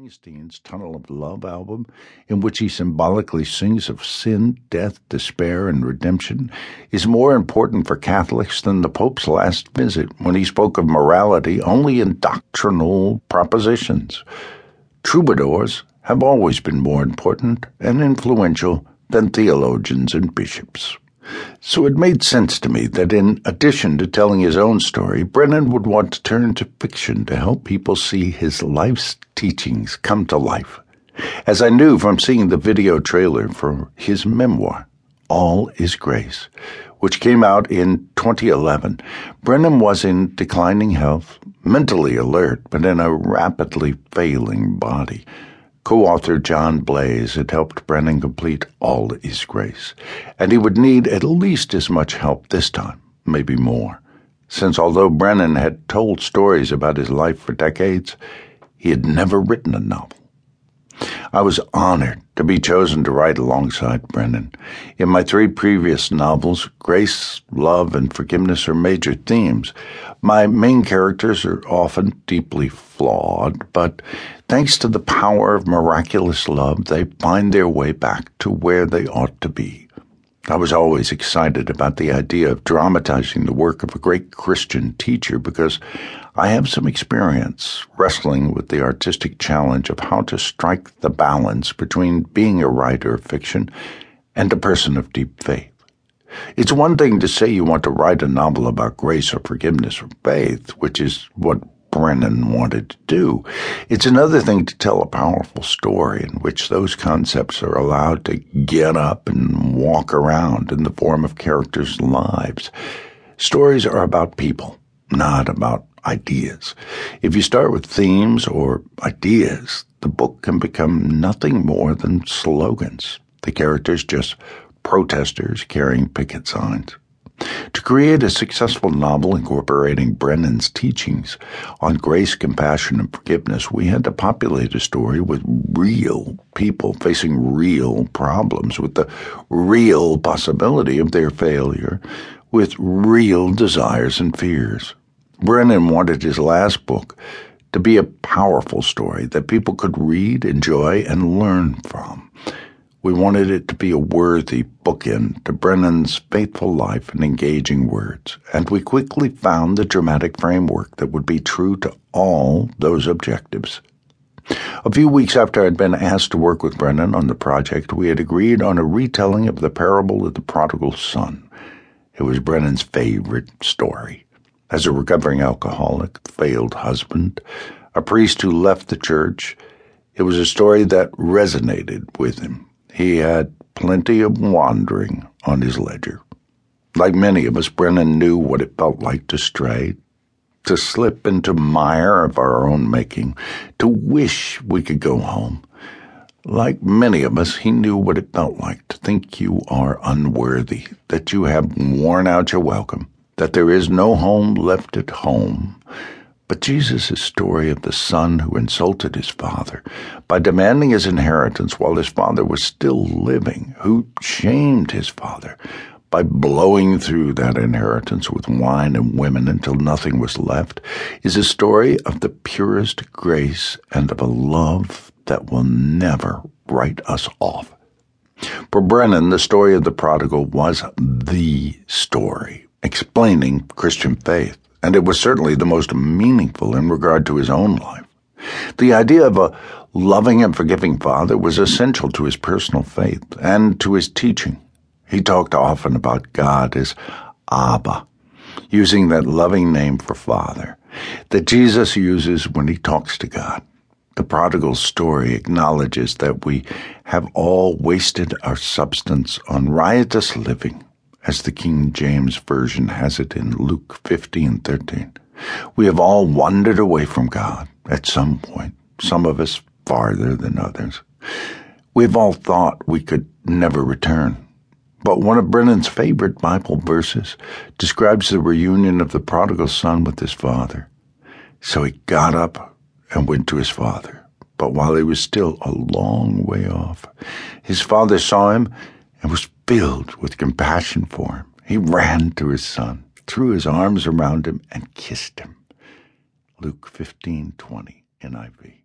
Springsteen's Tunnel of Love album, in which he symbolically sings of sin, death, despair, and redemption, is more important for Catholics than the Pope's last visit when he spoke of morality only in doctrinal propositions. Troubadours have always been more important and influential than theologians and bishops. So it made sense to me that in addition to telling his own story, Brennan would want to turn to fiction to help people see his life's teachings come to life. As I knew from seeing the video trailer for his memoir, All is Grace, which came out in 2011, Brennan was in declining health, mentally alert, but in a rapidly failing body. Co author John Blase. Had helped Brennan complete All Is Grace, and he would need at least as much help this time, maybe more, since although Brennan had told stories about his life for decades, he had never written a novel. I was honored to be chosen to write alongside Brennan. In my three previous novels, grace, love, and forgiveness are major themes. My main characters are often deeply flawed, but thanks to the power of miraculous love, they find their way back to where they ought to be. I was always excited about the idea of dramatizing the work of a great Christian teacher because I have some experience wrestling with the artistic challenge of how to strike the balance between being a writer of fiction and a person of deep faith. It's one thing to say you want to write a novel about grace or forgiveness or faith, which is what Brennan wanted to do. It's another thing to tell a powerful story in which those concepts are allowed to get up and walk around in the form of characters' lives. Stories are about people, not about ideas. If you start with themes or ideas, the book can become nothing more than slogans. The characters just protesters carrying picket signs. To create a successful novel incorporating Brennan's teachings on grace, compassion, and forgiveness, we had to populate a story with real people facing real problems, with the real possibility of their failure, with real desires and fears. Brennan wanted his last book to be a powerful story that people could read, enjoy, and learn from. We wanted it to be a worthy bookend to Brennan's faithful life and engaging words, and we quickly found the dramatic framework that would be true to all those objectives. A few weeks after I'd been asked to work with Brennan on the project, we had agreed on a retelling of the parable of the prodigal son. It was Brennan's favorite story. As a recovering alcoholic, failed husband, a priest who left the church, it was a story that resonated with him. He had plenty of wandering on his ledger. Like many of us, Brennan knew what it felt like to stray, to slip into mire of our own making, to wish we could go home. Like many of us, he knew what it felt like to think you are unworthy, that you have worn out your welcome, that there is no home left at home, but Jesus' story of the son who insulted his father by demanding his inheritance while his father was still living, who shamed his father by blowing through that inheritance with wine and women until nothing was left, is a story of the purest grace and of a love that will never write us off. For Brennan, the story of the prodigal was the story explaining Christian faith and it was certainly the most meaningful in regard to his own life. The idea of a loving and forgiving father was essential to his personal faith and to his teaching. He talked often about God as Abba, using that loving name for father that Jesus uses when he talks to God. The prodigal story acknowledges that we have all wasted our substance on riotous living as the King James Version has it in Luke 15:13. We have all wandered away from God at some point, some of us farther than others. We've all thought we could never return. But one of Brennan's favorite Bible verses describes the reunion of the prodigal son with his father. So he got up and went to his father. But while he was still a long way off, his father saw him and was filled with compassion for him. He ran to his son, threw his arms around him, and kissed him. Luke 15:20 NIV.